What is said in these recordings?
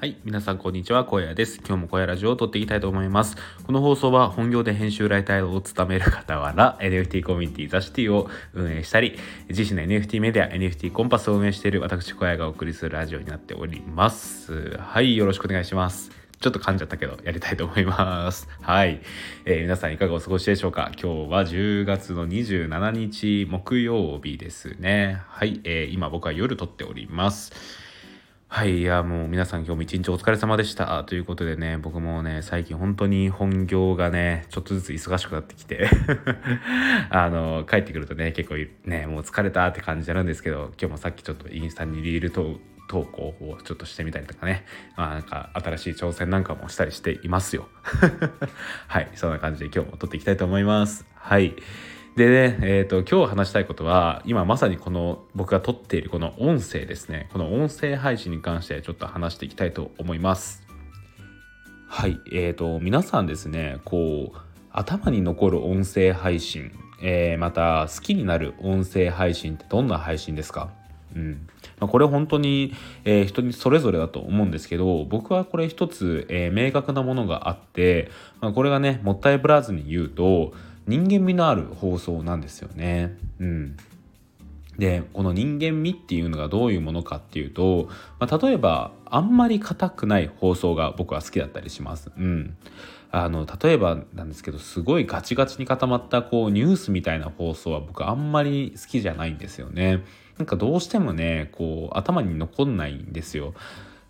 はい。皆さん、こんにちは。小屋です。今日も小屋ラジオを撮っていきたいと思います。この放送は、本業で編集ライターを務める傍ら、NFT コミュニティザシティを運営したり、自身の NFT メディア、NFT コンパスを運営している私、小屋がお送りするラジオになっております。はい。よろしくお願いします。ちょっと噛んじゃったけど、やりたいと思います。はい。えー、皆さんいかがお過ごしでしょうか？今日は10月の27日木曜日ですね。はい。えー、今僕は夜撮っております。はい、いや、もう皆さん今日も一日お疲れ様でした。ということでね、僕もね、最近本当に本業がね、ちょっとずつ忙しくなってきて あの、帰ってくるとね、結構ね、もう疲れたって感じになるんですけど、今日もさっきちょっとインスタにリールと投稿をちょっとしてみたりとかね、まあなんか新しい挑戦なんかもしたりしていますよ。はい、そんな感じで今日も撮っていきたいと思います。はい。でね、え、ー、と、今日話したいことは、今まさにこの僕が撮っているこの音声ですね。この音声配信に関してちょっと話していきたいと思います。はい。えっ、ー、と、皆さんですね、こう、頭に残る音声配信、えー、また好きになる音声配信ってどんな配信ですか？うんまあ、これ本当に、えー、人にそれぞれだと思うんですけど僕はこれ一つ、えー、明確なものがあって、まあ、これがねもったいぶらずに言うと人間味のある放送なんですよね。うん、でこの人間味っていうのがどういうものかっていうと、まあ、例えばあんまり硬くない放送が僕は好きだったりします。うん、あの例えばなんですけどすごいガチガチに固まったこうニュースみたいな放送は僕あんまり好きじゃないんですよね。なんかどうしてもねこう頭に残んないんですよ。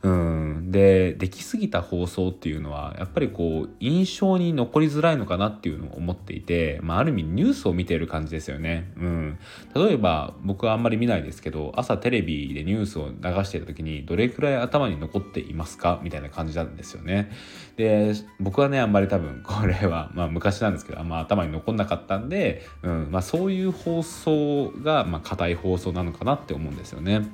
うん、でできすぎた放送っていうのはやっぱりこう印象に残りづらいのかなっていうのを思っていて、まあ、ある意味ニュースを見ている感じですよね、うん、例えば僕はあんまり見ないですけど朝テレビでニュースを流していた時にどれくらい頭に残っていますかみたいな感じなんですよね。で僕はねあんまり多分 これは、まあ、昔なんですけどあんま頭に残んなかったんで、うん。まあ、そういう放送がまあ硬い放送なのかなって思うんですよね。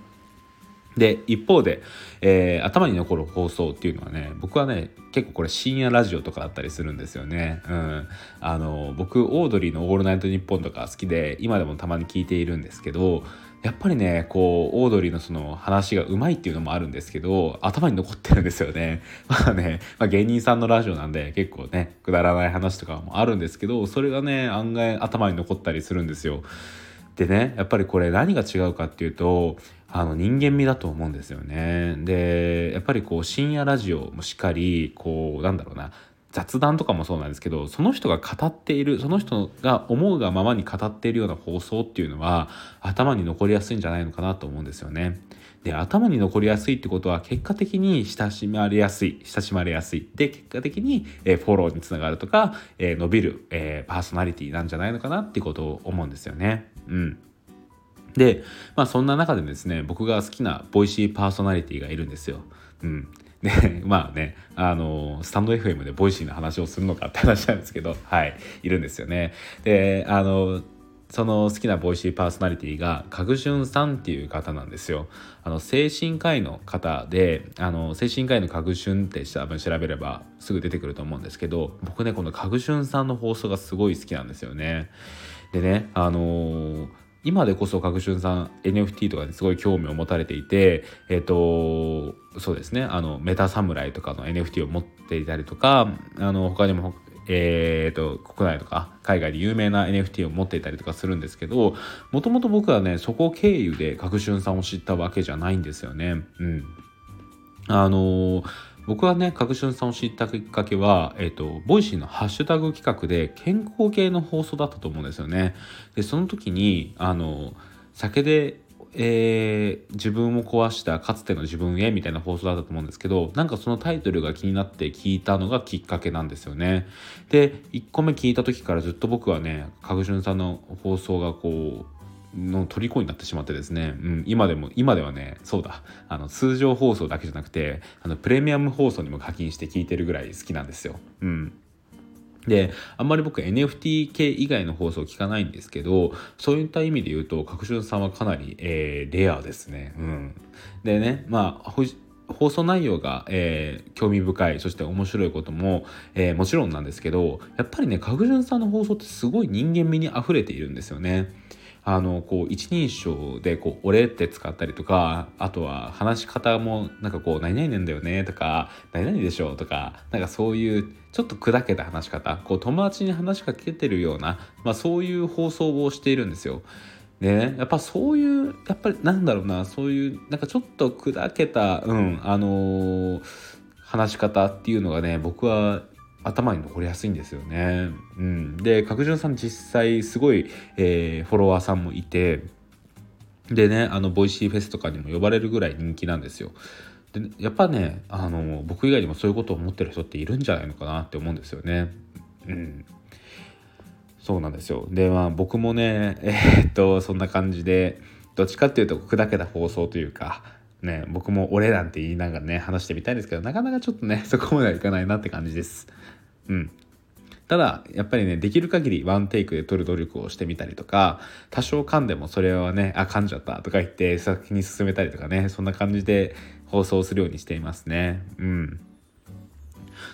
で、一方で、えー、頭に残る放送っていうのはね、僕はね、結構これ深夜ラジオとかだったりするんですよね。うん。あの、僕、オードリーのオールナイトニッポンとか好きで、今でもたまに聞いているんですけど、やっぱりね、こう、オードリーのその話がうまいっていうのもあるんですけど、頭に残ってるんですよね。まあね、まあ、芸人さんのラジオなんで結構ね、くだらない話とかもあるんですけど、それがね、案外頭に残ったりするんですよ。でね、やっぱりこれ何が違うかっていうと、あの人間味だと思うんですよね。でやっぱりこう深夜ラジオもしっかりこうなんだろうな雑談とかもそうなんですけどその人が語っているその人が思うがままに語っているような放送っていうのは頭に残りやすいんじゃないのかなと思うんですよね。で頭に残りやすいってことは結果的に親しまれやすい親しまれやすいで結果的に、えフォローにつながるとか、え伸びる、えパーソナリティなんじゃないのかなってことを思うんですよね。うんで、まあそんな中でですね、僕が好きなボイシーパーソナリティがいるんですよ。うん。で、まあね、あの、スタンド FM で Voicy の話をするのかって話なんですけど、はい、いるんですよね。で、あの、その好きな Voicy パーソナリティがかぐしゅんさんっていう方なんですよ。あの精神科医の方であの精神科医のかぐしゅんって多分調べればすぐ出てくると思うんですけど僕ねこのかぐしゅんさんの放送がすごい好きなんですよね。でねあのー今でこそ角春さん NFT とかにすごい興味を持たれていてえっ、ー、とそうですねあのメタ侍とかの NFT を持っていたりとかあの他にもえーと、国内とか海外で有名な NFT を持っていたりとかするんですけどもともと僕はねそこ経由で角春さんを知ったわけじゃないんですよね。うん、あのー僕はね、かぐしゅんさんを知ったきっかけは、えっ、ー、と、 Voicy のハッシュタグ企画で健康系の放送だったと思うんですよね。で、その時に、あの、酒で、えー、自分を壊したかつての自分へみたいな放送だったと思うんですけどなんかそのタイトルが気になって聞いたのがきっかけなんですよね。で1個目聞いた時からずっと僕はねかぐしゅんさんの放送がこうの虜になってしまってですね、うん、今でも今ではねそうだあの通常放送だけじゃなくてあのプレミアム放送にも課金して聞いてるぐらい好きなんですよ。うんで、あんまり僕 NFT 系以外の放送聞かないんですけど、そういった意味で言うと、角春さんはかなり、えー、レアですね。うん。でね、まあ、放送内容が、えー、興味深いそして面白いことも、えー、もちろんなんですけどやっぱりね角潤さんの放送ってすごい人間味にあふれているんですよね。あのこう一人称でこう「俺」って使ったりとかあとは話し方もなんかこう「何々なんだよね」とか「何々でしょ」とかなんかそういうちょっと砕けた話し方こう友達に話しかけてるような、まあ、そういう放送をしているんですよ。でねやっぱそういうやっぱりなんだろうなそういうなんかちょっと砕けたうんあのー、話し方っていうのがね僕は頭に残りやすいんですよね。うん、で角順さん実際すごい、えー、フォロワーさんもいてでねあの Voicy フェスとかにも呼ばれるぐらい人気なんですよ。でやっぱねあの僕以外にもそういうことを思ってる人っているんじゃないのかなって思うんですよね。うん、そうなんですよ。でまあ僕もね えー、っとそんな感じでどっちかっていうと砕けた放送というかね僕も俺なんて言いながらね話してみたいんですけどなかなかちょっとねそこまではいかないなって感じです。うん。ただやっぱりねできる限りワンテイクで撮る努力をしてみたりとか多少噛んでもそれはねあ噛んじゃったとか言って先に進めたりとかねそんな感じで放送するようにしていますね。うん。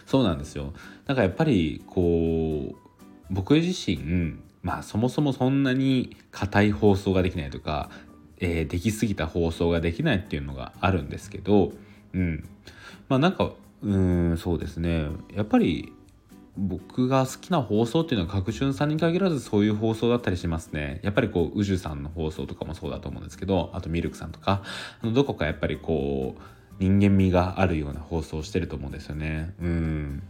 そうなんですよ。なんかやっぱりこう僕自身まあそもそもそんなに硬い放送ができないとか、えー、できすぎた放送ができないっていうのがあるんですけどうん。まあなんかうんそうですね。やっぱり僕が好きな放送っていうのは各春さんに限らずそういう放送だったりしますね。やっぱりこう宇宙さんの放送とかもそうだと思うんですけどあとミルクさんとかあのどこかやっぱりこう人間味があるような放送をしてると思うんですよね。うん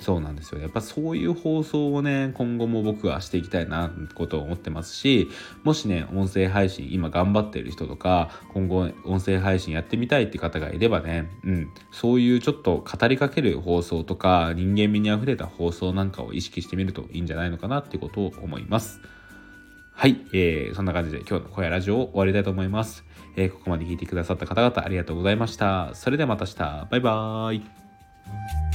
そうなんですよやっぱそういう放送をね今後も僕はしていきたいなことを思ってますしもしね音声配信今頑張ってる人とか今後音声配信やってみたいって方がいればね、うん、そういうちょっと語りかける放送とか人間味にあふれた放送なんかを意識してみるといいんじゃないのかなってことを思います。はい、えー、そんな感じで今日の声ラジオを終わりたいと思います。えー、ここまで聞いてくださった方々ありがとうございました。それではまた明日。バイバーイ。